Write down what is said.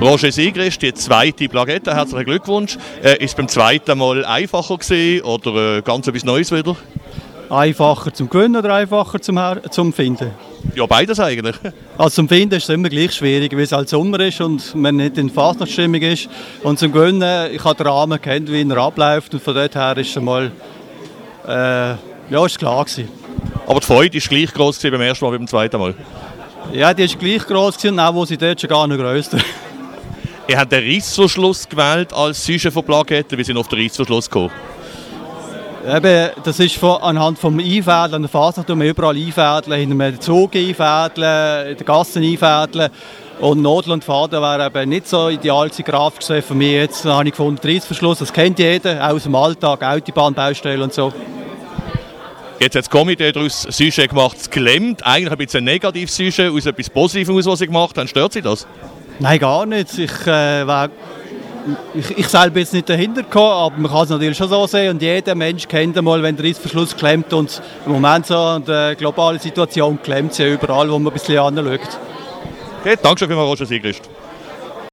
Roger Sigrist, die zweite Plakette, herzlichen Glückwunsch. Äh, ist beim zweiten Mal einfacher gewesen oder äh, ganz etwas Neues wieder? Einfacher zum Gewinnen oder einfacher zum, Her zum Finden? Ja, beides eigentlich. Also zum Finden ist es immer gleich schwierig, weil es halt Sommer ist und man nicht in Fastnachtsstimmung ist. Und zum Gewinnen, ich habe den Rahmen kennt, wie er abläuft und von dort her ist es mal, äh, ja, ist klar gewesen. Aber die Freude war gleich groß beim ersten Mal wie beim zweiten Mal? Ja, die ist gleich groß gewesen, auch wo sie dort schon gar nicht grösser. Ihr habt den Reissverschluss gewählt als Sujet von Plakette. Wie sind auf den Reissverschluss gekommen? Eben, das ist von, anhand des Einfädeln. An der Fasnacht tun wir überall einfädeln, hinter dem Zug einfädeln, in den Gassen einfädeln. Und Nadel und Faden wäre eben nicht so ideal gewesen, grafisch gesehen für mich. Jetzt habe ich gefunden, Reissverschluss, das kennt jeder, auch aus dem Alltag, Autobahnbaustellen und so. Jetzt hat das Komitee daraus Sujet gemacht, es klemmt. Eigentlich ein bisschen ein negatives Sujet aus etwas Positivem, was Sie gemacht haben. Stört Sie das? Nein, gar nicht. Ich, äh, wär, ich, ich selber jetzt nicht dahinter gekommen, aber man kann es natürlich schon so sehen. Und jeder Mensch kennt einmal, wenn der Reissverschluss klemmt. Und im Moment so in der globalen Situation klemmt es ja überall, wo man ein bisschen anschaut. Okay, danke schön, Roger Sigrist.